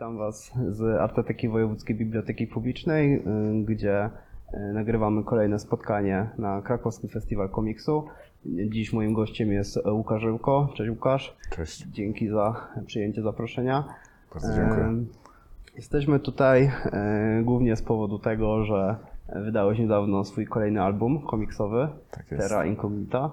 Witam Was z Artoteki Wojewódzkiej Biblioteki Publicznej, y, gdzie y, nagrywamy kolejne spotkanie na Krakowski Festiwal Komiksu. Dziś moim gościem jest Łukasz Żyłko. Cześć Łukasz. Cześć, Dzięki za przyjęcie zaproszenia. bardzo dziękuję. Jesteśmy tutaj e, głównie z powodu tego, że wydałeś niedawno swój kolejny album komiksowy, Tak jest. Terra Incognita.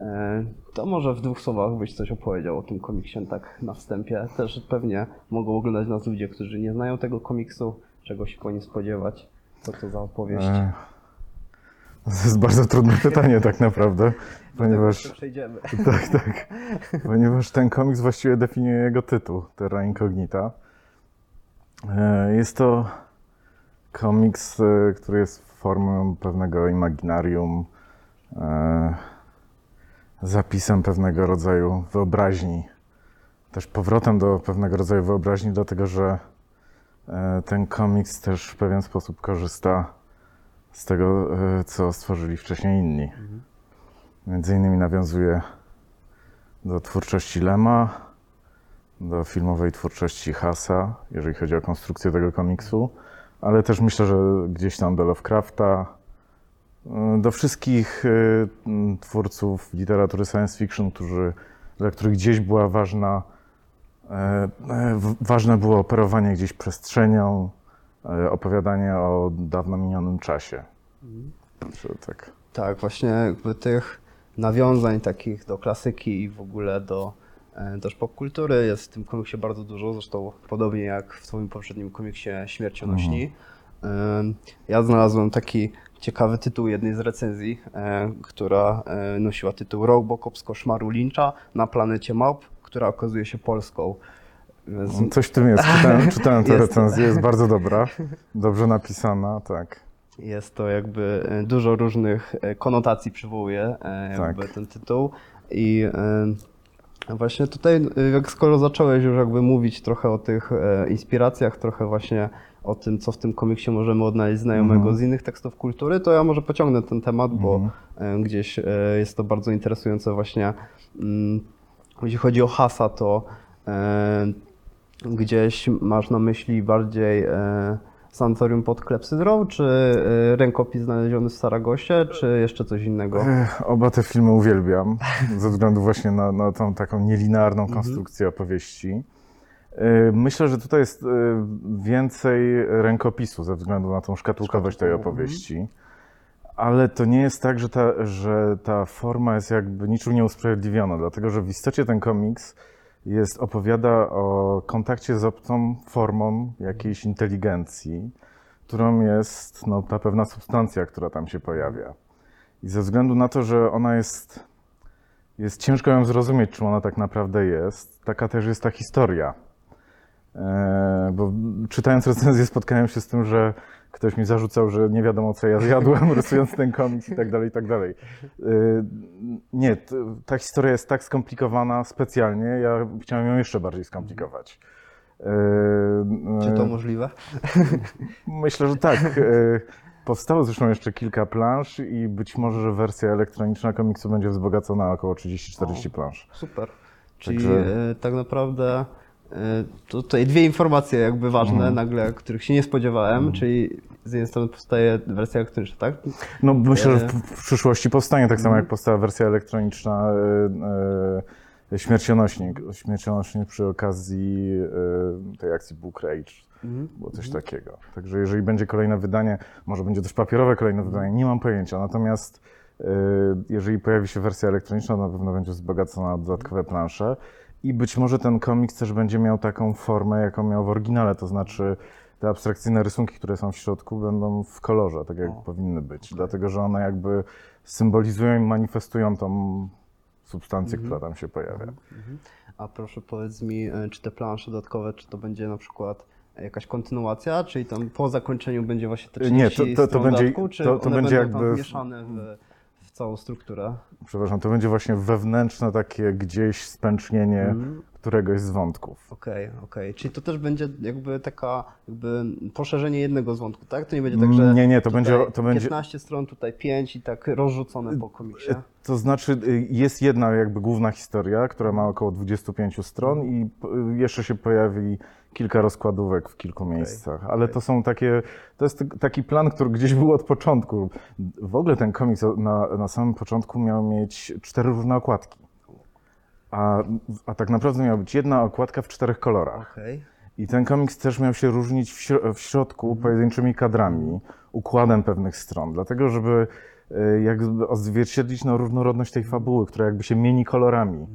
E, To może w dwóch słowach byś coś opowiedział o tym komiksie tak na wstępie. Też pewnie mogą oglądać nas ludzie, którzy nie znają tego komiksu, czego się po nim spodziewać. Co to za opowieść? To jest bardzo trudne pytanie tak naprawdę, ponieważ, przejdziemy. tak, tak, ponieważ ten komiks właściwie definiuje jego tytuł, Terra Incognita. E, Jest to komiks, e, który jest formą pewnego imaginarium, e, zapisem pewnego rodzaju wyobraźni, też powrotem do pewnego rodzaju wyobraźni, dlatego że e, ten komiks też w pewien sposób korzysta z tego, e, co stworzyli wcześniej inni. Między innymi nawiązuje do twórczości Lema, do filmowej twórczości Hasa, jeżeli chodzi o konstrukcję tego komiksu, ale też myślę, że gdzieś tam do Lovecrafta, do wszystkich m, twórców literatury science fiction, którzy, dla których gdzieś była ważna, e, e, ważne było operowanie gdzieś przestrzenią, e, opowiadanie o dawno minionym czasie. Że tak. Tak, właśnie jakby tych nawiązań takich do klasyki i w ogóle do e, też popkultury jest w tym komiksie bardzo dużo, zresztą podobnie jak w twoim poprzednim komiksie Śmiercionośni. Em, Ja znalazłem taki ciekawy tytuł jednej z recenzji, e, która e, nosiła tytuł Robocop z koszmaru Lyncha na planecie małp, która okazuje się Polską. Więc No, Coś w tym jest. Czytałem, czytałem tę recenzję, jest bardzo dobra, dobrze napisana, tak. Jest to jakby e, dużo różnych e, konotacji przywołuje e, Tak. jakby ten tytuł i właśnie tutaj jak skoro zacząłeś już jakby mówić trochę o tych inspiracjach, trochę właśnie o tym, co w tym komiksie możemy odnaleźć znajomego Mhm. z innych tekstów kultury, to ja może pociągnę ten temat, bo Mhm. e, gdzieś e, jest to bardzo interesujące właśnie. mm, Jeśli chodzi o Hasa, to e, gdzieś masz na myśli bardziej sanatorium pod klepsydrą, czy rękopis znaleziony w Saragosie, czy jeszcze coś innego? Oba te filmy uwielbiam, ze względu właśnie na, na tą taką nielinearną konstrukcję opowieści. Y, Myślę, że tutaj jest y, więcej rękopisu ze względu na tą szkatułkowość tej Szkatułkową, opowieści. Ale to nie jest tak, że ta, że ta forma jest jakby niczym nieusprawiedliwiona, dlatego że w istocie ten komiks jest, opowiada o kontakcie z obcą formą jakiejś inteligencji, którą jest no, ta pewna substancja, która tam się pojawia. I ze względu na to, że ona jest, jest ciężko ją zrozumieć, czym ona tak naprawdę jest, taka też jest ta historia. E, bo czytając recenzję spotkałem się z tym, że ktoś mi zarzucał, że nie wiadomo co ja zjadłem rysując ten komiks i tak dalej, i tak dalej. E, nie, ta historia jest tak skomplikowana specjalnie, ja chciałem ją jeszcze bardziej skomplikować. E, Czy to możliwe? Myślę, że tak. Powstało zresztą jeszcze kilka plansz i być może, że wersja elektroniczna komiksu będzie wzbogacona o około 30-40 plansz. Super. Czyli Także- tak naprawdę e, tutaj dwie informacje jakby ważne, Mhm. nagle, których się nie spodziewałem, czyli z jednej strony powstaje wersja elektroniczna, tak? No myślę, że E, w, w przyszłości powstanie tak samo jak powstała wersja elektroniczna e, e, Śmiercionośnik. Śmiercionośnik przy okazji e, tej akcji Book Rage. Mhm. Było coś takiego. Także jeżeli będzie kolejne wydanie, może będzie też papierowe kolejne wydanie, nie mam pojęcia. Natomiast e, jeżeli pojawi się wersja elektroniczna, na pewno będzie wzbogacona o dodatkowe plansze. I być może ten komiks też będzie miał taką formę, jaką miał w oryginale, to znaczy te abstrakcyjne rysunki, które są w środku, będą w kolorze, tak jak O, powinny być. Dlatego, że one jakby symbolizują i manifestują tą substancję, Mhm. która tam się pojawia. Mhm. A proszę powiedz mi, e, czy te plansze dodatkowe, czy to będzie na przykład jakaś kontynuacja, czyli tam po zakończeniu będzie właśnie te 30 Nie, to- to- to będzie- dodatku, czy to- to będzie jakby- wmieszane w, w całą strukturę? Przepraszam, to będzie właśnie wewnętrzne takie gdzieś spęcznienie Mhm. Któregoś z wątków. Okej, okej. Czyli to też będzie jakby taka, jakby poszerzenie jednego z wątków, tak? To nie będzie tak, że Nie, nie, to będzie, to będzie 15 stron, tutaj 5 i tak rozrzucone po komiksie. To znaczy, y, jest jedna jakby główna historia, która ma około 25 stron i y, jeszcze się pojawi kilka rozkładówek w kilku miejscach, ale to są takie, to jest taki plan, który gdzieś był od początku. W ogóle ten komiks na, na samym początku miał mieć cztery różne okładki, a, a tak naprawdę miała być jedna okładka w czterech kolorach. Okej. I ten komiks też miał się różnić w, śro- w środku pojedynczymi kadrami, układem pewnych stron, dlatego żeby e, jakby odzwierciedlić no, różnorodność tej fabuły, która jakby się mieni kolorami.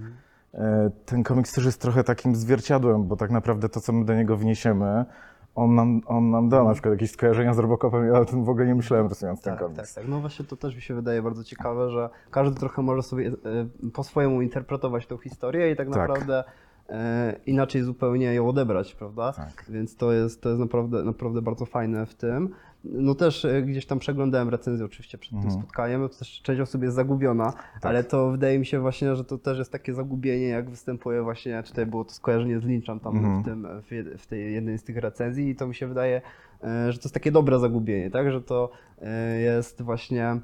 E, Ten komiks też jest trochę takim zwierciadłem, bo tak naprawdę to, co my do niego wniesiemy, on nam, on nam da na przykład jakieś skojarzenia z Robocopem, ja o tym w ogóle nie myślałem rysując ten Tak, tak, komiks. tak. No właśnie to też mi się wydaje bardzo ciekawe, że każdy trochę może sobie e, po swojemu interpretować tą historię i tak Tak. naprawdę e, inaczej zupełnie ją odebrać, prawda? Tak. Więc to jest, to jest naprawdę, naprawdę bardzo fajne w tym. No też e, gdzieś tam przeglądałem recenzję oczywiście przed Mhm. tym spotkaniem, no to też część osób jest zagubiona, Tak. ale to wydaje mi się właśnie, że to też jest takie zagubienie, jak występuje właśnie, czy tutaj było to skojarzenie z Lynchem tam Mhm. w, tym, w, tej jednej z tych recenzji i to mi się wydaje, e, że to jest takie dobre zagubienie, tak? Że to e, jest właśnie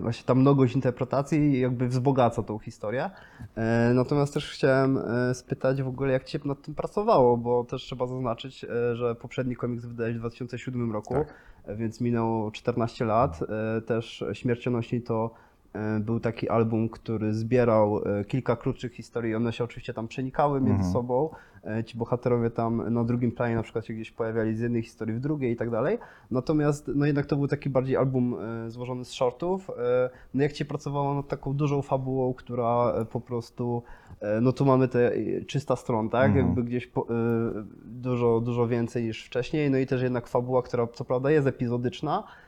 właśnie ta mnogość interpretacji jakby wzbogaca tą historię. E, Natomiast też chciałem e, spytać w ogóle, jak Ci się nad tym pracowało, bo też trzeba zaznaczyć, e, że poprzedni komiks wydałeś w 2007 roku, Tak. e, więc minęło 14 lat. E, Też Śmiercionośni to e, był taki album, który zbierał e, kilka krótszych historii. One się oczywiście tam przenikały między Mhm. sobą. E, Ci bohaterowie tam na drugim planie na przykład się gdzieś pojawiali z jednej historii w drugiej i tak dalej. Natomiast no jednak to był taki bardziej album e, złożony z shortów. E, No jak Ci pracowało nad taką dużą fabułą, która e, po prostu, e, no tu mamy te e, 300 stron, tak? Mhm. Jakby gdzieś po, e, dużo, dużo więcej niż wcześniej. No i też jednak fabuła, która co prawda jest epizodyczna, e,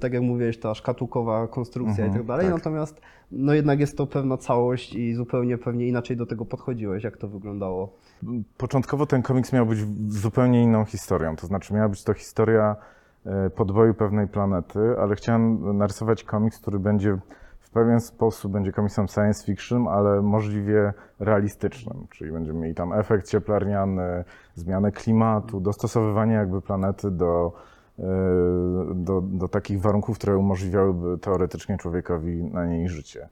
tak jak mówiłeś, ta szkatułkowa konstrukcja Mhm, i tak dalej, tak. natomiast no jednak jest to pewna całość i zupełnie pewnie inaczej do tego podchodziłeś, jak to wyglądało. Początkowo ten komiks miał być zupełnie inną historią, to znaczy miała być to historia e, podboju pewnej planety, ale chciałem narysować komiks, który będzie w pewien sposób będzie komiksem science fiction, ale możliwie realistycznym, czyli będziemy mieli tam efekt cieplarniany, zmianę klimatu, dostosowywanie jakby planety do, e, do, do takich warunków, które umożliwiałyby teoretycznie człowiekowi na niej życie.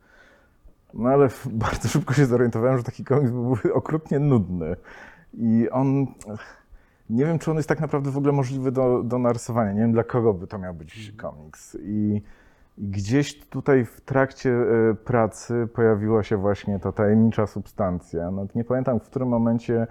No ale bardzo szybko się zorientowałem, że taki komiks byłby okrutnie nudny. I on. Nie wiem, czy on jest tak naprawdę w ogóle możliwy do, do narysowania. Nie wiem, dla kogo by to miał być komiks. I, i gdzieś tutaj w trakcie e, pracy pojawiła się właśnie ta tajemnicza substancja. No, nie pamiętam, w którym momencie,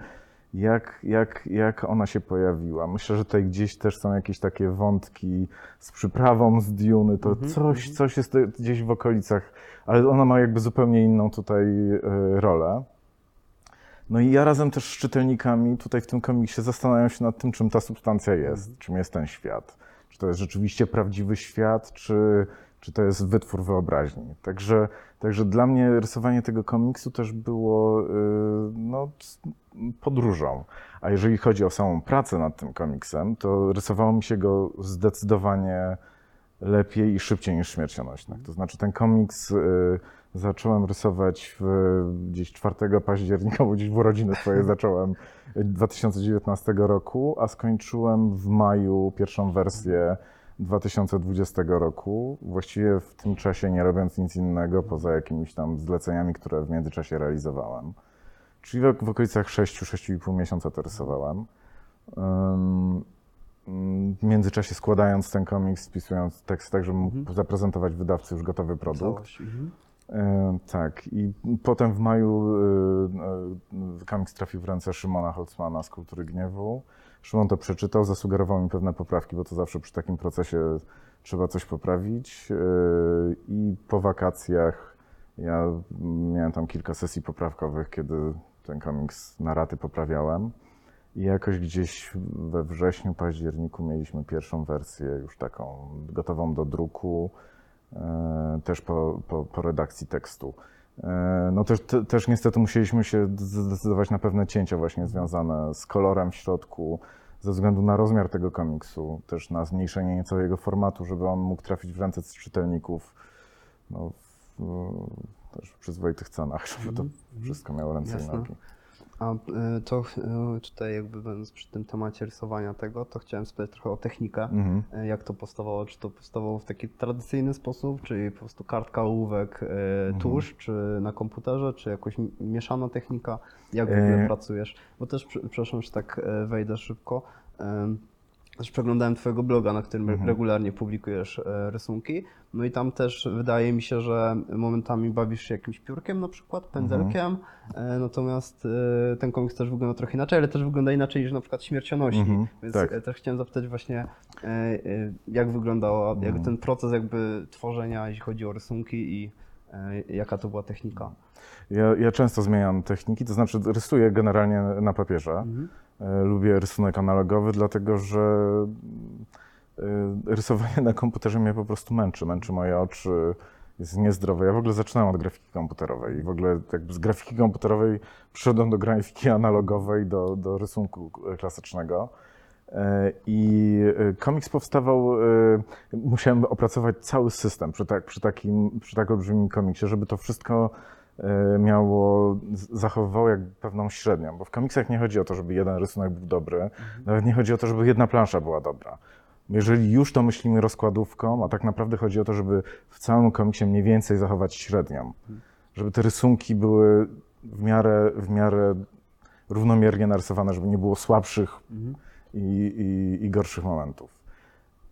jak, jak, jak ona się pojawiła. Myślę, że tutaj gdzieś też są jakieś takie wątki z przyprawą z Duny. To Mhm, coś, coś jest gdzieś w okolicach, ale ona ma jakby zupełnie inną tutaj e, rolę. No i ja razem też z czytelnikami tutaj w tym komiksie zastanawiam się nad tym, czym ta substancja jest, czym jest ten świat. Czy to jest rzeczywiście prawdziwy świat, czy, czy to jest wytwór wyobraźni. Także, także dla mnie rysowanie tego komiksu też było y, no, podróżą. A jeżeli chodzi o samą pracę nad tym komiksem, to rysowało mi się go zdecydowanie lepiej i szybciej niż Śmiercionośnych. To znaczy ten komiks y, zacząłem rysować w, gdzieś 4 października, bo gdzieś w urodziny swoje zacząłem y, 2019 roku, a skończyłem w maju pierwszą wersję 2020 roku. Właściwie w tym czasie nie robiąc nic innego, poza jakimiś tam zleceniami, które w międzyczasie realizowałem. Czyli w, w okolicach 6-6,5 miesiąca to rysowałem. W międzyczasie składając ten komiks, spisując tekst tak, żeby mógł Mhm. zaprezentować wydawcy już gotowy produkt. Mhm. Tak, i potem w maju e, e, komiks trafił w ręce Szymona Holzmana z Kultury Gniewu. Szymon to przeczytał, zasugerował mi pewne poprawki, bo to zawsze przy takim procesie trzeba coś poprawić. E, I po wakacjach ja miałem tam kilka sesji poprawkowych, kiedy ten komiks na raty poprawiałem. I jakoś gdzieś we wrześniu, październiku mieliśmy pierwszą wersję już taką gotową do druku, e, też po, po, po redakcji tekstu. E, No też, te, też niestety musieliśmy się zdecydować na pewne cięcia właśnie związane z kolorem w środku, ze względu na rozmiar tego komiksu, też na zmniejszenie nieco jego formatu, żeby on mógł trafić w ręce czytelników no, w, też w przyzwoitych cenach, żeby to wszystko miało ręce i nogi. A y, to y, tutaj jakby będąc przy tym temacie rysowania tego, to chciałem spytać trochę o technikę. Mhm. Y, Jak to powstawało? Czy to powstawało w taki tradycyjny sposób, czyli po prostu kartka, ołówek, y, tusz, czy na komputerze, czy jakoś mieszana technika? Jak w ogóle E, pracujesz? Bo też, prze- przepraszam, że tak wejdę szybko. Też przeglądałem Twojego bloga, na którym Mhm. regularnie publikujesz e, rysunki. No i tam też wydaje mi się, że momentami bawisz się jakimś piórkiem na przykład, pędzelkiem. E, Natomiast e, ten komiks też wygląda trochę inaczej, ale też wygląda inaczej niż na przykład śmiercionośni. Mhm, Więc tak. też chciałem zapytać właśnie, jak wyglądał Mhm. jak ten proces jakby tworzenia, jeśli chodzi o rysunki i jaka to była technika. Ja, ja często zmieniam techniki, to znaczy rysuję generalnie na papierze. Mhm. E, Lubię rysunek analogowy, dlatego że e, rysowanie na komputerze mnie po prostu męczy. Męczy moje oczy, jest niezdrowe. Ja w ogóle zaczynałem od grafiki komputerowej i w ogóle jakby z grafiki komputerowej przyszedłem do grafiki analogowej, do, do rysunku klasycznego. I e, komiks powstawał, e, musiałem opracować cały system przy, tak, przy, takim, przy tak olbrzymim komiksie, żeby to wszystko e, miało, zachowywało jak pewną średnią, bo w komiksach nie chodzi o to, żeby jeden rysunek był dobry, nawet nie chodzi o to, żeby jedna plansza była dobra. Jeżeli już to myślimy rozkładówką, a tak naprawdę chodzi o to, żeby w całym komiksie mniej więcej zachować średnią. Żeby te rysunki były w miarę, w miarę równomiernie narysowane, żeby nie było słabszych i, i, i gorszych momentów.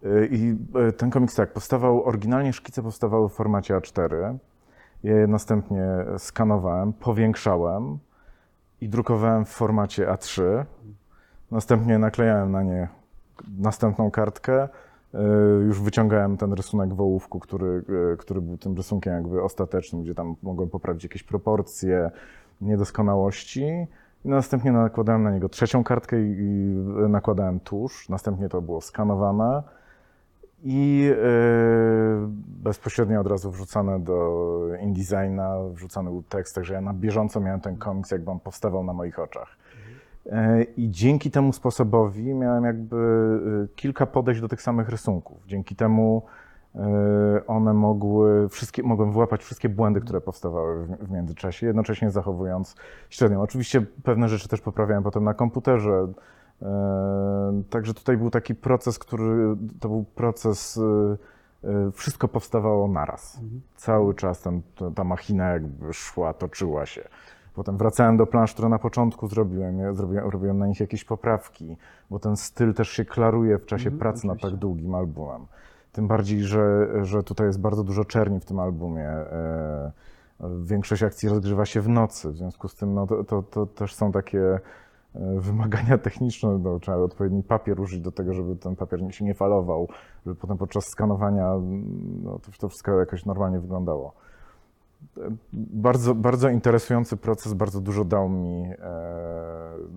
Y, I y, ten komiks tak, powstawał, oryginalnie szkice powstawały w formacie A4. Ja je następnie skanowałem, powiększałem i drukowałem w formacie A3. Następnie naklejałem na nie następną kartkę. y, Już wyciągałem ten rysunek w ołówku, który, który był tym rysunkiem jakby ostatecznym, gdzie tam mogłem poprawić jakieś proporcje, niedoskonałości. I następnie nakładałem na niego trzecią kartkę i, nakładałem tusz. Następnie to było skanowane i y, bezpośrednio od razu wrzucane do InDesigna, wrzucany był tekst, także ja na bieżąco miałem ten komiks, jakby on powstawał na moich oczach. E, I dzięki temu sposobowi miałem jakby y, kilka podejść do tych samych rysunków. Dzięki temu one mogły, wszystkie, mogłem wyłapać wszystkie błędy, które powstawały w, w międzyczasie, jednocześnie zachowując średnią. Oczywiście pewne rzeczy też poprawiałem potem na komputerze. E, Także tutaj był taki proces, który to był proces, y, wszystko powstawało naraz. Cały czas ten, ta- machina jakby szła, toczyła się. Potem wracałem do plansz, które na początku zrobiłem. Zrobiłem, robiłem na nich jakieś poprawki, bo ten styl też się klaruje w czasie pracy nad tak długim albumem. Tym bardziej, że, że tutaj jest bardzo dużo czerni w tym albumie. E, Większość akcji rozgrywa się w nocy, w związku z tym no, to, to, to też są takie e, wymagania techniczne. No, trzeba odpowiedni papier użyć do tego, żeby ten papier się nie falował, żeby potem podczas skanowania no, to, to wszystko jakoś normalnie wyglądało bardzo, bardzo interesujący proces, bardzo dużo dał mi, e,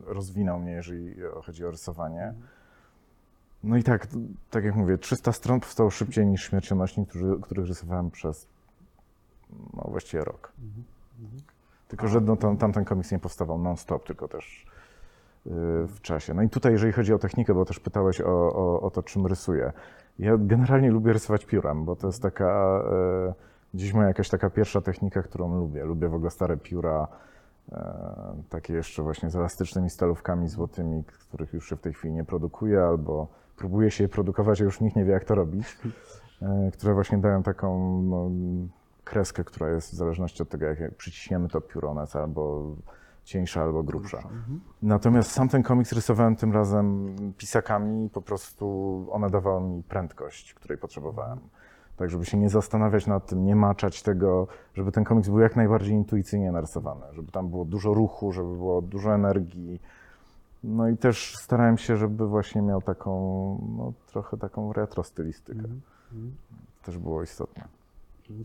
rozwinął mnie, jeżeli chodzi o rysowanie. No i tak, tak jak mówię, 300 stron powstało szybciej niż Śmiercionośni, którzy, których rysowałem przez no, właściwie rok. Tylko, że no, tam, tamten komiks nie powstawał non-stop, tylko też y, w czasie. No i tutaj, jeżeli chodzi o technikę, bo też pytałeś o, o, o to, czym rysuję. Ja generalnie lubię rysować piórem, bo to jest taka, e, gdzieś moja jakaś taka pierwsza technika, którą lubię. Lubię w ogóle stare pióra, e, takie jeszcze właśnie z elastycznymi stalówkami złotymi, których już się w tej chwili nie produkuje, albo próbuje się je produkować, a już nikt nie wie, jak to robić, e, które właśnie dają taką no, kreskę, która jest w zależności od tego, jak przyciśniemy to pióro, ona jest albo cieńsza, albo grubsza. Natomiast sam ten komiks rysowałem tym razem pisakami, po prostu one dawały mi prędkość, której potrzebowałem. Tak, żeby się nie zastanawiać nad tym, nie maczać tego, żeby ten komiks był jak najbardziej intuicyjnie narysowany, żeby tam było dużo ruchu, żeby było dużo energii. No i też starałem się, żeby właśnie miał taką, no, trochę taką retro stylistykę. Też było istotne.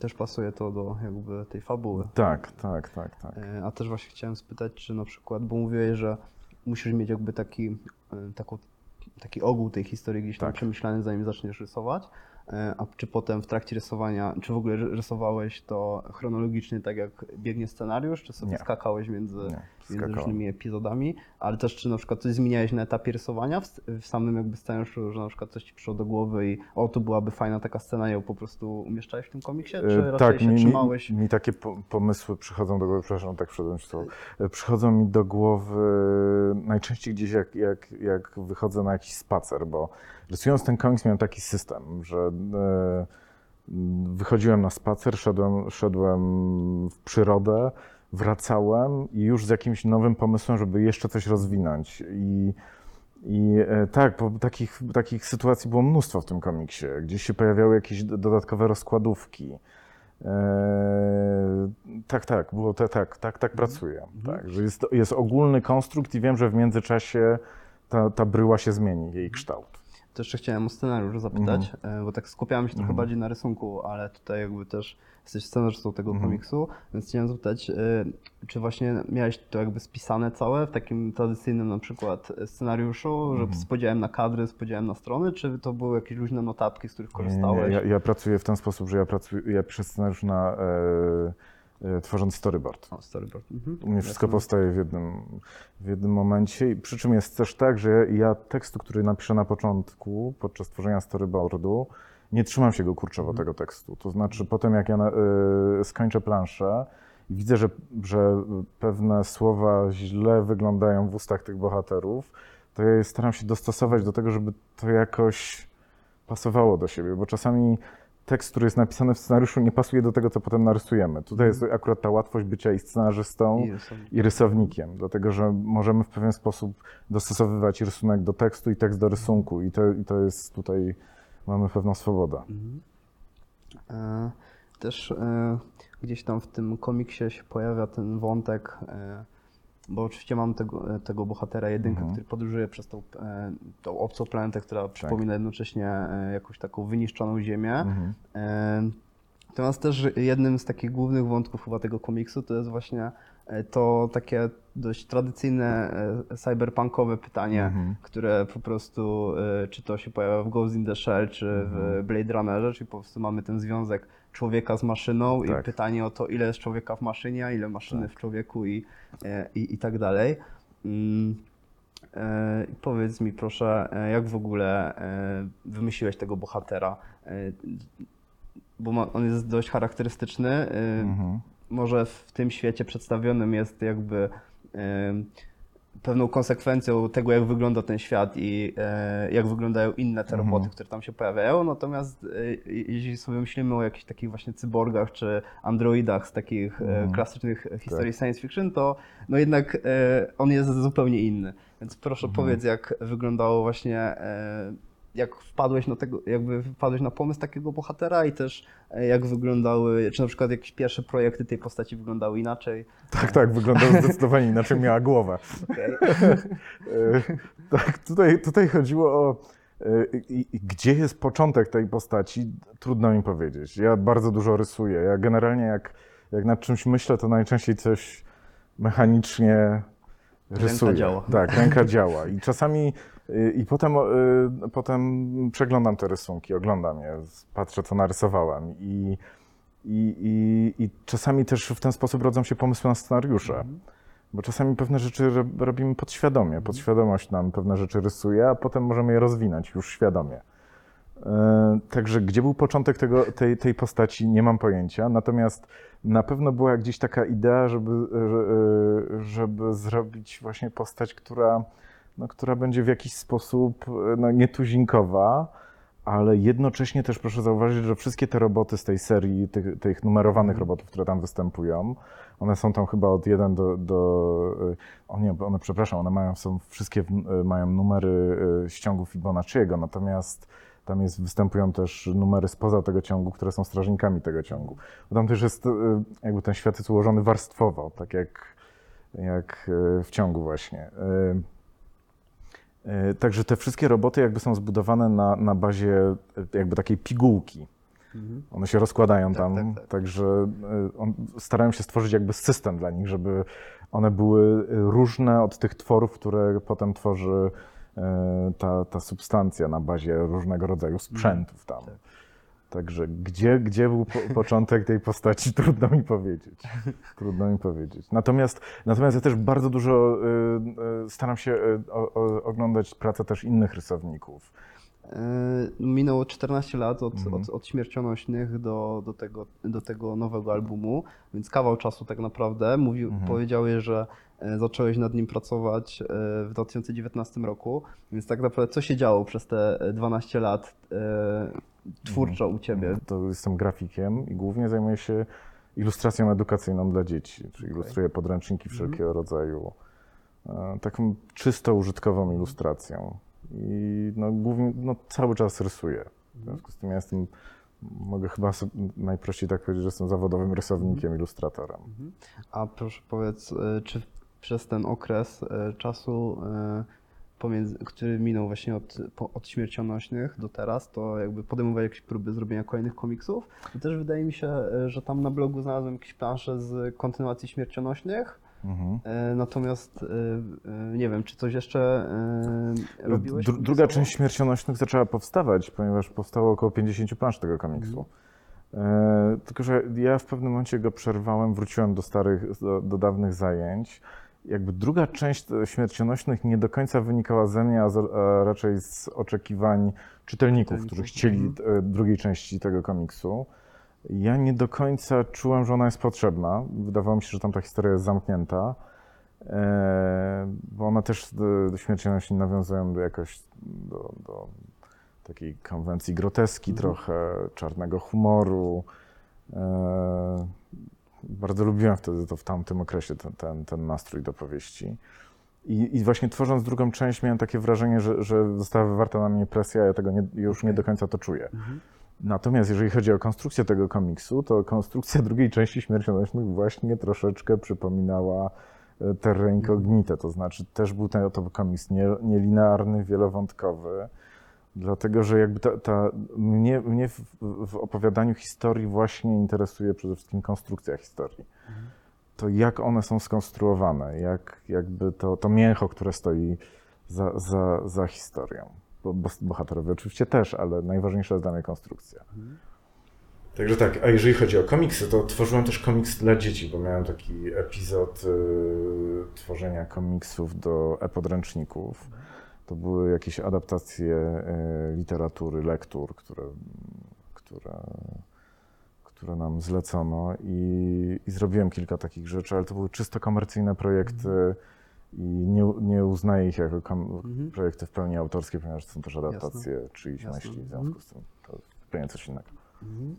Też pasuje to do jakby tej fabuły. Tak, tak, tak, tak. E, A też właśnie chciałem spytać, czy na przykład, bo mówiłeś, że musisz mieć jakby taki, e, taką, taki ogół tej historii gdzieś tam Tak. przemyślany, zanim zaczniesz rysować. E, A czy potem w trakcie rysowania, czy w ogóle ry- rysowałeś to chronologicznie, tak jak biegnie scenariusz, czy sobie Nie. skakałeś między, Nie, między różnymi epizodami, ale też czy na przykład coś zmieniałeś na etapie rysowania w, w samym jakby scenariuszu, że na przykład coś ci przyszło do głowy i o, tu byłaby fajna taka scena i ją po prostu umieszczałeś w tym komiksie, czy E, raczej tak, się mi, mi, trzymałeś? mi takie po, pomysły przychodzą do głowy, przepraszam, tak wszedłem w słowo. E, Przychodzą mi do głowy najczęściej gdzieś jak, jak, jak wychodzę na jakiś spacer, bo rysując ten komiks miałem taki system, że e, wychodziłem na spacer, szedłem, szedłem w przyrodę, wracałem i już z jakimś nowym pomysłem, żeby jeszcze coś rozwinąć. I, i e, tak, bo takich, takich sytuacji było mnóstwo w tym komiksie. Gdzieś się pojawiały jakieś do- dodatkowe rozkładówki. E, tak, tak, było te, tak, tak, tak pracuję. Tak, że jest, jest ogólny konstrukt i wiem, że w międzyczasie ta, ta bryła się zmieni, jej kształt. Jeszcze chciałem o scenariusz zapytać, Mhm. e, bo tak skupiałem się trochę bardziej na rysunku, ale tutaj jakby też jesteś scenarzystą tego Mhm. komiksu, więc chciałem zapytać, e, czy właśnie miałeś to jakby spisane całe w takim tradycyjnym na przykład scenariuszu, że Mhm. z podziałem na kadry, z podziałem na strony, czy to były jakieś luźne notatki, z których Nie, nie, korzystałeś? nie. Ja, ja pracuję w ten sposób, że ja pracuję, ja piszę scenariusz na, e, tworząc storyboard. O, storyboard. Mhm. U mnie wszystko powstaje w jednym, w jednym momencie. I Przy czym jest też tak, że ja tekstu, który napiszę na początku, podczas tworzenia storyboardu, nie trzymam się go kurczowo tego tekstu. To znaczy, potem jak ja y, skończę planszę i widzę, że, że pewne słowa źle wyglądają w ustach tych bohaterów, to ja je staram się dostosować do tego, żeby to jakoś pasowało do siebie, bo czasami tekst, który jest napisany w scenariuszu, nie pasuje do tego, co potem narysujemy. Tutaj jest akurat ta łatwość bycia i scenarzystą, I rysownik. i rysownikiem, dlatego że możemy w pewien sposób dostosowywać rysunek do tekstu i tekst do rysunku i to, i to jest tutaj, mamy pewną swobodę. E, Też e, gdzieś tam w tym komiksie się pojawia ten wątek, e, bo oczywiście mam tego, tego bohatera jedynkę, Mhm. który podróżuje przez tą, e, tą obcą planetę, która przypomina jednocześnie e, jakąś taką wyniszczoną ziemię. Mhm. E, Natomiast też jednym z takich głównych wątków chyba tego komiksu to jest właśnie to takie dość tradycyjne cyberpunkowe pytanie, Mhm. które po prostu, czy to się pojawia w Ghost in the Shell, czy Mhm. w Blade Runnerze, czyli po prostu mamy ten związek człowieka z maszyną i Tak. pytanie o to, ile jest człowieka w maszynie, a ile maszyny w człowieku i, e, i, i tak dalej. Mm, e, i Powiedz mi proszę, e, jak w ogóle e, wymyśliłeś tego bohatera? Bo ma, on jest dość charakterystyczny. Mhm. może w tym świecie przedstawionym jest jakby pewną konsekwencją tego, jak wygląda ten świat i e, jak wyglądają inne te Mhm. roboty, które tam się pojawiają. Natomiast e, jeśli sobie myślimy o jakichś takich właśnie cyborgach czy androidach z takich e, Mhm. klasycznych historii science fiction, to no jednak e, on jest zupełnie inny. Więc proszę Mhm. powiedz, jak wyglądało właśnie e, jak wpadłeś na tego, jakby wpadłeś na pomysł takiego bohatera i też e, jak wyglądały, czy na przykład jakieś pierwsze projekty tej postaci wyglądały inaczej. Tak, tak, wyglądał zdecydowanie inaczej, miała głowę. E, tak, tutaj, tutaj chodziło o e, gdzie jest początek tej postaci, trudno mi powiedzieć. Ja bardzo dużo rysuję. Ja generalnie jak, jak nad czymś myślę, to najczęściej coś mechanicznie rysuję. działa. Tak, ręka działa. I czasami i potem, y, potem przeglądam te rysunki, oglądam je, patrzę, co narysowałem. I, i, i, I czasami też w ten sposób rodzą się pomysły na scenariusze. Bo czasami pewne rzeczy ro- robimy podświadomie. Podświadomość nam pewne rzeczy rysuje, a potem możemy je rozwinąć już świadomie. E, Także gdzie był początek tego, tej, tej postaci, nie mam pojęcia. Natomiast na pewno była gdzieś taka idea, żeby, żeby zrobić właśnie postać, która, no, która będzie w jakiś sposób e, no, nietuzinkowa, ale jednocześnie też proszę zauważyć, że wszystkie te roboty z tej serii, tych, tych numerowanych robotów, które tam występują, one są tam chyba od 1 do. do e, o nie, one, przepraszam, one mają, są wszystkie e, mają numery ściągów Fibonacciego, natomiast tam jest, występują też numery spoza tego ciągu, które są strażnikami tego ciągu. Tam też jest, jakby ten świat jest ułożony warstwowo, tak jak, jak w ciągu właśnie. E, Także te wszystkie roboty jakby są zbudowane na, na bazie e, jakby takiej pigułki. One się rozkładają Tak, tam, tak, tak. także e, on, starałem się stworzyć jakby system dla nich, żeby one były różne od tych tworów, które potem tworzy ta, ta substancja na bazie różnego rodzaju sprzętów tam. Tak. Także gdzie, gdzie był po, początek tej postaci, trudno mi powiedzieć. Trudno mi powiedzieć. Natomiast, natomiast ja też bardzo dużo y, y, staram się y, o, o, oglądać pracę też innych rysowników. E, Minęło 14 lat od, Mhm. od, od śmiercionośnych do, do, tego, do tego nowego albumu, więc kawał czasu tak naprawdę. Mówił, Mhm. Powiedziałeś, że e, zacząłeś nad nim pracować w 2019 roku, więc tak naprawdę co się działo przez te e, 12 lat twórczo u Ciebie? To jestem grafikiem i głównie zajmuję się ilustracją edukacyjną dla dzieci, czyli ilustruję podręczniki wszelkiego rodzaju, e, taką czysto użytkową ilustracją. I no, głównie no, cały czas rysuję. W związku z tym ja jestem, mogę chyba najprościej tak powiedzieć, że jestem zawodowym rysownikiem, ilustratorem. A proszę powiedz, e, czy przez ten okres e, czasu, pomiędzy, który minął właśnie od, po- od śmiercionośnych do teraz, to jakby podejmowałeś jakieś próby zrobienia kolejnych komiksów? I też wydaje mi się, e, że tam na blogu znalazłem jakieś plansze z kontynuacji śmiercionośnych, Mhm. e, natomiast e, nie wiem, czy coś jeszcze robiłeś? Dru- druga część śmiercionośnych zaczęła powstawać, ponieważ powstało około 50 plansz tego komiksu. E, tylko, że ja w pewnym momencie go przerwałem, wróciłem do starych, do, do dawnych zajęć. Jakby druga część e, śmiercionośnych nie do końca wynikała ze mnie, a, z, a raczej z oczekiwań czytelników, którzy chcieli mhm. e, drugiej części tego komiksu. Ja nie do końca czułem, że ona jest potrzebna. Wydawało mi się, że tam ta historia jest zamknięta. E, bo one też do, do śmiercionośni nawiązują do jakoś do, do takiej konwencji groteski Mhm. trochę, czarnego humoru. E, bardzo lubiłem wtedy to w tamtym okresie ten, ten, ten nastrój do powieści. I, I właśnie tworząc drugą część miałem takie wrażenie, że, że została wywarta na mnie presja, ja tego nie, już nie Okej. do końca to czuję. Mhm. Natomiast jeżeli chodzi o konstrukcję tego komiksu, to konstrukcja drugiej części Śmiercionośnych właśnie troszeczkę przypominała e, Terra Incognita, to znaczy też był ten to komiks nie, nielinearny, wielowątkowy, dlatego że jakby ta, ta, mnie, mnie w, w opowiadaniu historii właśnie interesuje przede wszystkim konstrukcja historii. To jak one są skonstruowane, jak jakby to, to mięcho, które stoi za, za, za historią. Bo, bo bohaterowie oczywiście też, ale najważniejsza jest dla mnie konstrukcja. Także tak, a jeżeli chodzi o komiksy, to tworzyłem też komiks dla dzieci, bo miałem taki epizod y, tworzenia komiksów do e-podręczników. To były jakieś adaptacje y, literatury, lektur, które, które, które nam zlecono i, i zrobiłem kilka takich rzeczy, ale to były czysto komercyjne projekty i nie, nie uznaję ich jako Mhm. projekty w pełni autorskie, ponieważ są też adaptacje czyjś Jasne. myśli, w Mhm. związku z tym to zupełnie coś innego. Mhm.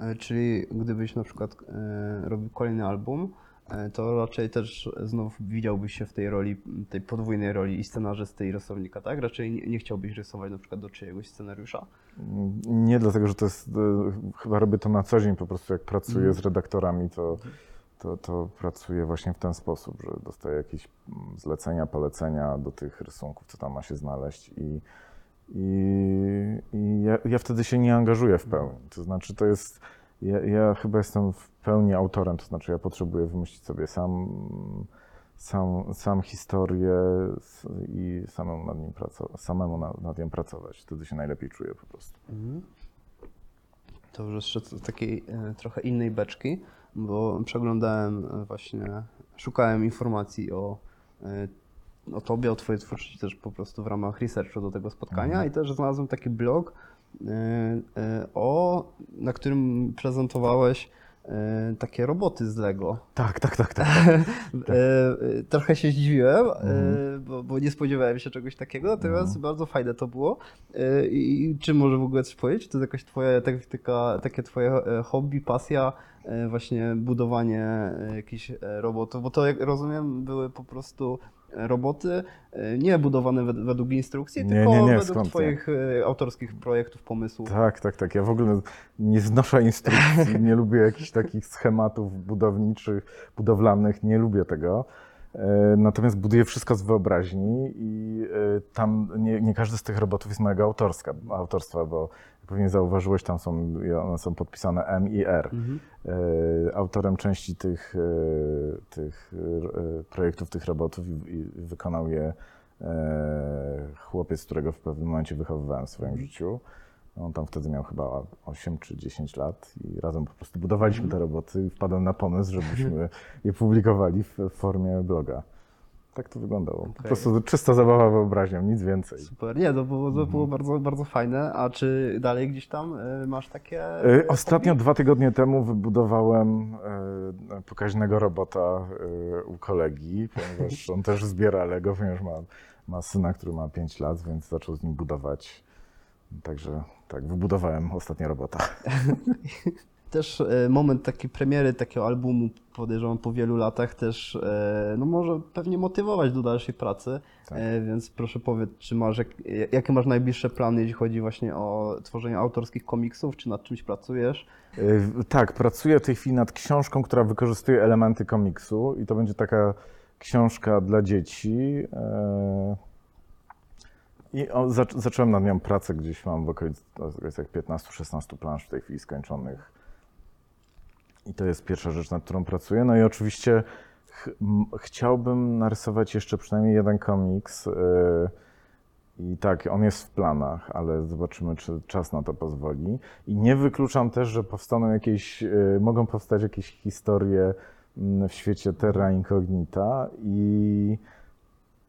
E, Czyli gdybyś na przykład e, robił kolejny album, e, to raczej też znów widziałbyś się w tej roli, tej podwójnej roli i scenarzysty i rysownika, tak? Raczej nie, chciałbyś rysować na przykład do czyjegoś scenariusza. Nie dlatego, że to jest, e, chyba robię to na co dzień, po prostu jak pracuję Mhm. z redaktorami, to, to, to pracuję właśnie w ten sposób, że dostaję jakieś mm, zlecenia, polecenia do tych rysunków, co tam ma się znaleźć i, i, i ja, ja wtedy się nie angażuję w pełni. To znaczy to jest, ja, ja chyba jestem w pełni autorem, to znaczy ja potrzebuję wymyślić sobie sam, sam, sam historię i samemu nad, nim pracować, samemu nad, nad nią pracować. Wtedy się najlepiej czuję po prostu. To już jeszcze z takiej e, trochę innej beczki, bo przeglądałem e, właśnie, szukałem informacji o, e, o tobie, o twojej twórczości też po prostu w ramach researchu do tego spotkania i też znalazłem taki blog, o, na którym prezentowałeś e, takie roboty z Lego. Tak, tak, tak, tak. E, e, Trochę się zdziwiłem, e, bo, bo nie spodziewałem się czegoś takiego, natomiast bardzo fajne to było. E, I czy może w ogóle coś powiedzieć? Czy to jest jakaś twoja, tak, taka, takie twoje e, hobby, pasja, e, właśnie budowanie e, jakichś e, robotów? Bo to, jak rozumiem, były po prostu roboty e, nie budowane wed- według instrukcji, Nie, tylko nie, nie, według skąd twoich e, autorskich projektów, pomysłów. Tak, tak, tak. Ja w ogóle nie znoszę instrukcji, nie lubię jakichś takich schematów budowniczych, budowlanych, nie lubię tego. E, Natomiast buduję wszystko z wyobraźni i tam nie, nie każdy z tych robotów jest mojego autorska, autorstwa, bo pewnie zauważyłeś, tam są, one są podpisane M i R. Mhm. E, Autorem części tych, e, tych e, projektów, tych robotów i, wykonał je chłopiec, którego w pewnym momencie wychowywałem w swoim życiu. On tam wtedy miał chyba 8 czy 10 lat i razem po prostu budowaliśmy te roboty i wpadłem na pomysł, żebyśmy je publikowali w formie bloga. Tak to wyglądało. Po prostu czysta zabawa wyobraźnią, nic więcej. Super, nie, to było, to Mhm. było bardzo, bardzo fajne. A czy dalej gdzieś tam y, masz takie. Y, Ostatnio, dwa tygodnie temu, wybudowałem y, pokaźnego robota u kolegi, ponieważ on też zbiera Lego, ponieważ ma, ma syna, który ma 5 lat, więc zaczął z nim budować. Także tak, wybudowałem ostatnio robota. Też e, moment takiej premiery takiego albumu, podejrzewam po wielu latach, też e, no może pewnie motywować do dalszej pracy. Tak. E, Więc proszę powiedz, czy masz, jak, jakie masz najbliższe plany, jeśli chodzi właśnie o tworzenie autorskich komiksów, czy nad czymś pracujesz? Tak, pracuję w tej chwili nad książką, która wykorzystuje elementy komiksu i to będzie taka książka dla dzieci. I zacząłem nad nią pracę gdzieś, mam w jak 15-16 plansz w tej chwili skończonych. I to jest pierwsza rzecz, nad którą pracuję. No i oczywiście ch- chciałbym narysować jeszcze przynajmniej jeden komiks. e, I tak, on jest w planach, ale zobaczymy, czy czas na to pozwoli. I nie wykluczam też, że powstaną jakieś, y, mogą powstać jakieś historie mm, w świecie Terra Incognita i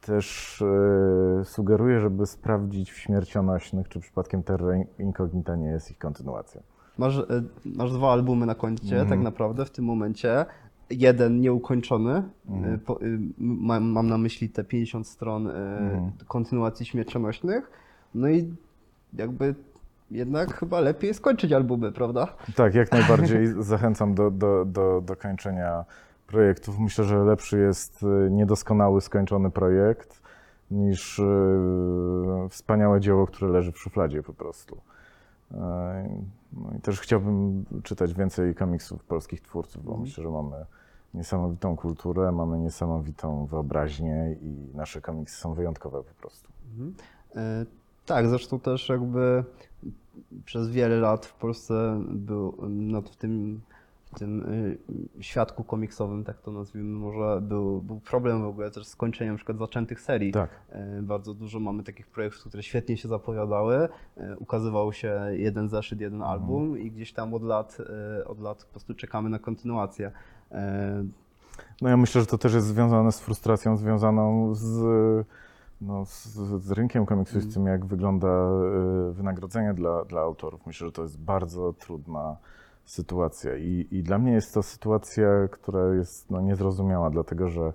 też y, sugeruję, żeby sprawdzić w Śmiercionośnych, czy przypadkiem Terra Incognita nie jest ich kontynuacją. Masz, e, masz dwa albumy na koncie, Mhm. tak naprawdę w tym momencie. Jeden nieukończony, Mhm. e, po, e, mam, mam na myśli te 50 stron Mhm. kontynuacji śmiercionośnych. No i jakby jednak chyba lepiej skończyć albumy, prawda? Tak, jak najbardziej zachęcam do, do, do, do kończenia projektów. Myślę, że lepszy jest niedoskonały, skończony projekt niż wspaniałe dzieło, które leży w szufladzie po prostu. No i też chciałbym czytać więcej komiksów polskich twórców, bo myślę, że mamy niesamowitą kulturę, mamy niesamowitą wyobraźnię i nasze komiksy są wyjątkowe po prostu. E, Tak, zresztą też jakby przez wiele lat w Polsce był no, w tym, w tym y, świadku komiksowym, tak to nazwijmy, może był, był problem w ogóle też z kończeniem na przykład zaczętych serii. Tak. E, Bardzo dużo mamy takich projektów, które świetnie się zapowiadały. E, Ukazywał się jeden zeszyt, jeden album i gdzieś tam od lat, od lat po prostu czekamy na kontynuację. No ja myślę, że to też jest związane z frustracją związaną z, no, z, z rynkiem komiksu, z tym jak wygląda y, wynagrodzenie dla, dla autorów. Myślę, że to jest bardzo trudna sytuacja. I, i dla mnie jest to sytuacja, która jest no, niezrozumiała, dlatego że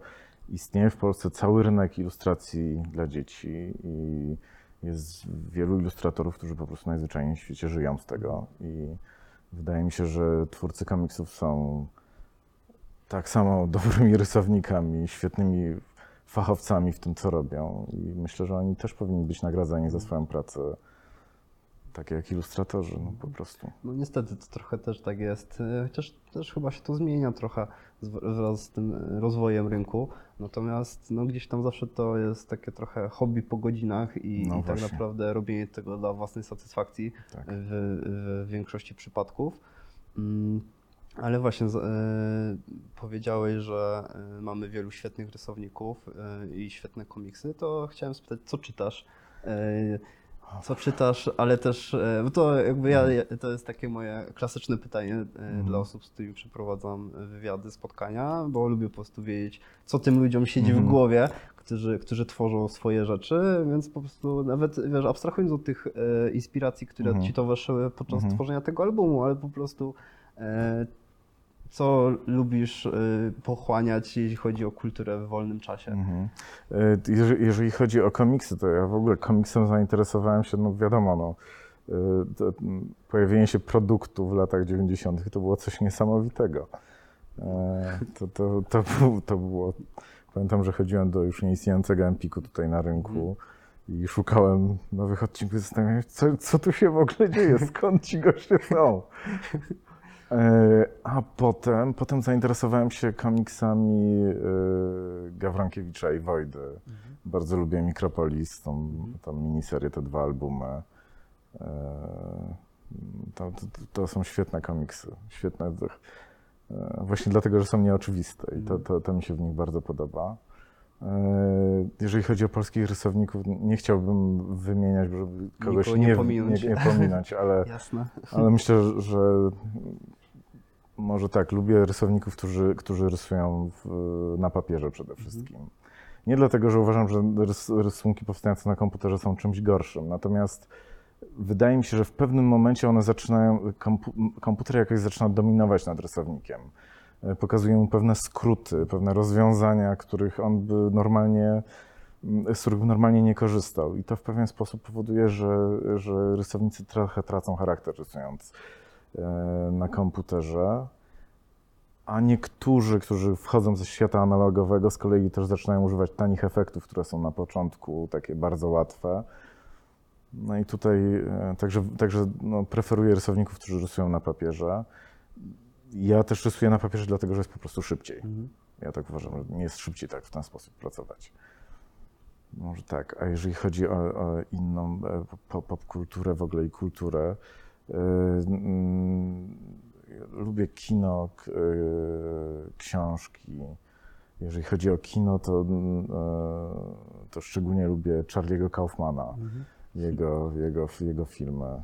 istnieje w Polsce cały rynek ilustracji dla dzieci i jest wielu ilustratorów, którzy po prostu najzwyczajniej w świecie żyją z tego. I wydaje mi się, że twórcy komiksów są tak samo dobrymi rysownikami, świetnymi fachowcami w tym, co robią. I myślę, że oni też powinni być nagradzani za swoją pracę, takie jak ilustratorzy, no po prostu. No niestety to trochę też tak jest, e, chociaż też chyba się to zmienia trochę wraz z tym e, rozwojem rynku. Natomiast no, gdzieś tam zawsze to jest takie trochę hobby po godzinach i, No i tak naprawdę robienie tego dla własnej satysfakcji Tak. w, w większości przypadków. Mm, Ale właśnie z, e, powiedziałeś, że mamy wielu świetnych rysowników e, i świetne komiksy, to chciałem spytać, co czytasz? E, co czytasz, ale też, e, bo to jakby ja, to jest takie moje klasyczne pytanie e, dla osób, z którymi przeprowadzam wywiady, spotkania, bo lubię po prostu wiedzieć, co tym ludziom siedzi w głowie, którzy, którzy tworzą swoje rzeczy, więc po prostu nawet, wiesz, abstrahując od tych e, inspiracji, które ci towarzyszyły podczas tworzenia tego albumu, ale po prostu co lubisz e, pochłaniać, jeśli chodzi o kulturę w wolnym czasie? Mhm. E, Jeżeli, chodzi o komiksy, to ja w ogóle komiksem zainteresowałem się, no wiadomo, no, to, mm, pojawienie się produktu w latach 90. to było coś niesamowitego. E, To, to, to, to było, pamiętam, że chodziłem do już nieistniejącego Empiku tutaj na rynku i szukałem nowych odcinków, zastanawiałem się, co, co tu się w ogóle dzieje, skąd ci goście są. E, A potem, potem zainteresowałem się komiksami e, Gawronkiewicza i Wojdy. Bardzo lubię Mikropolis, tą, tą miniserię, te dwa albumy. E, To, to, to są świetne komiksy. Świetne, właśnie dlatego, że są nieoczywiste i to, to, to mi się w nich bardzo podoba. Jeżeli chodzi o polskich rysowników, nie chciałbym wymieniać, żeby kogoś Nikogo nie nie, pominąć. nie, nie pominąć, ale, ale myślę, że może tak, lubię rysowników, którzy, którzy rysują w, na papierze przede wszystkim. Nie dlatego, że uważam, że rys, rysunki powstające na komputerze są czymś gorszym, natomiast wydaje mi się, że w pewnym momencie one zaczynają, kompu, komputer jakoś zaczyna dominować nad rysownikiem. E, Pokazuje mu pewne skróty, pewne rozwiązania, których on by normalnie, m, z których by normalnie nie korzystał. I to w pewien sposób powoduje, że, że rysownicy trochę tracą charakter rysując na komputerze. A niektórzy, którzy wchodzą ze świata analogowego, z kolei też zaczynają używać tanich efektów, które są na początku takie bardzo łatwe. No i tutaj e, także, także no, preferuję rysowników, którzy rysują na papierze. Ja też rysuję na papierze, dlatego że jest po prostu szybciej. Mhm. Ja tak uważam, że nie jest szybciej tak w ten sposób pracować. Może tak, a jeżeli chodzi o, o inną e, po- popkulturę w ogóle i kulturę, e, lubię kino, e, książki. Jeżeli chodzi o kino, to, mm, e, to szczególnie lubię Charlie'ego Kaufmana, Mhm. jego, jego, jego filmy.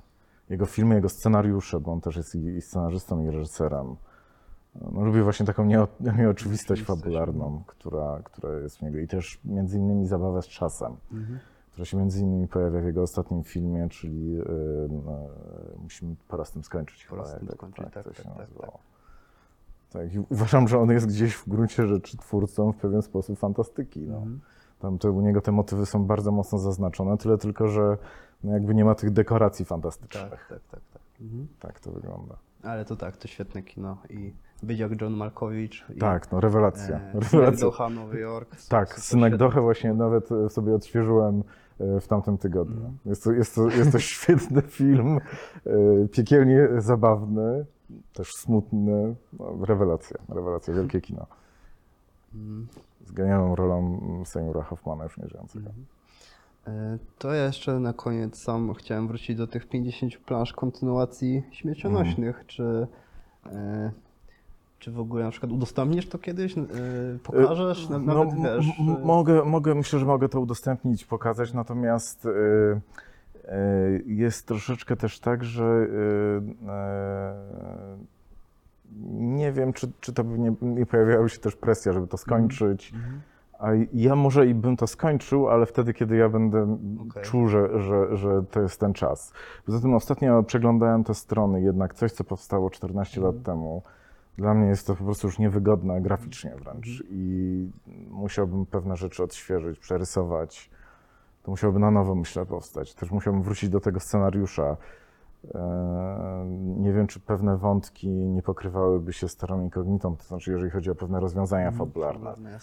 Jego filmy, jego scenariusze, bo on też jest i, scenarzystą, i reżyserem. No, lubię właśnie taką nieo, nieoczywistość Nieoczywistość, fabularną, która, która jest w niego. I też między innymi zabawę z czasem, Mhm. Która się między innymi pojawia w jego ostatnim filmie, czyli yy, Musimy pora z tym skończyć. Pora z chyba, tym skończyć, tak, to tak, się tak, nazywało. Tak, i uważam, że on jest gdzieś w gruncie rzeczy twórcą w pewien sposób fantastyki. No. Mhm. Tam te, u niego te motywy są bardzo mocno zaznaczone, tyle tylko, że no jakby nie ma tych dekoracji fantastycznych. Tak, tak, tak. tak. Mhm. Tak to wygląda. Ale to tak, to świetne kino. I być jak John Malkowicz. I, Tak, no rewelacja. E, rewelacja. Doha, Nowy Jork. Tak, Synek. Dochę właśnie nawet e, sobie odświeżyłem w tamtym tygodniu. Mhm. Jest, to, jest, to, jest to świetny film, e, piekielnie zabawny, też smutny. No, rewelacja, rewelacja, wielkie kino. Mhm. Z genialną rolą Seymoura Hoffmana, już nie żyjącego. E, To ja jeszcze na koniec sam chciałem wrócić do tych 50 plansz kontynuacji śmiercionośnych. Mhm. Czy, e, czy w ogóle na przykład udostępnisz to kiedyś? E, Pokażesz? No, Nawet m- wiesz. e, mogę, mogę, myślę, że mogę to udostępnić, pokazać, natomiast y, y, jest troszeczkę też tak, że y, nie wiem, czy, czy to by nie, nie pojawiała się też presja, żeby to skończyć. Mhm. A ja może i bym to skończył, ale wtedy, kiedy ja będę Okej. czuł, że, że, że to jest ten czas. Poza tym ostatnio przeglądałem te strony, jednak coś, co powstało 14 lat temu. Dla mnie jest to po prostu już niewygodne graficznie wręcz i musiałbym pewne rzeczy odświeżyć, przerysować. To musiałoby na nowo, myślę, powstać. Też musiałbym wrócić do tego scenariusza. Eee, Nie wiem, czy pewne wątki nie pokrywałyby się z Terrą Incognitą, to znaczy jeżeli chodzi o pewne rozwiązania fabularne. Fabularne.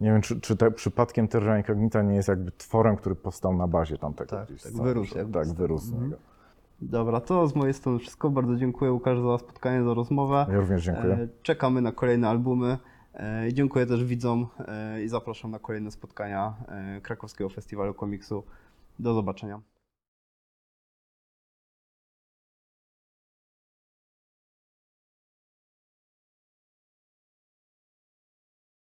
Nie wiem, czy, czy te, przypadkiem Terra Incognita nie jest jakby tworem, który powstał na bazie tamtego Tak, gdzieś tak, wyrósł Tak, wyrósł z Mhm. niego. Dobra, to z mojej strony wszystko. Bardzo dziękuję Łukasz za spotkanie, za rozmowę. Ja również dziękuję. E, Czekamy na kolejne albumy. E, Dziękuję też widzom e, i zapraszam na kolejne spotkania Krakowskiego Festiwalu Komiksu. Do zobaczenia.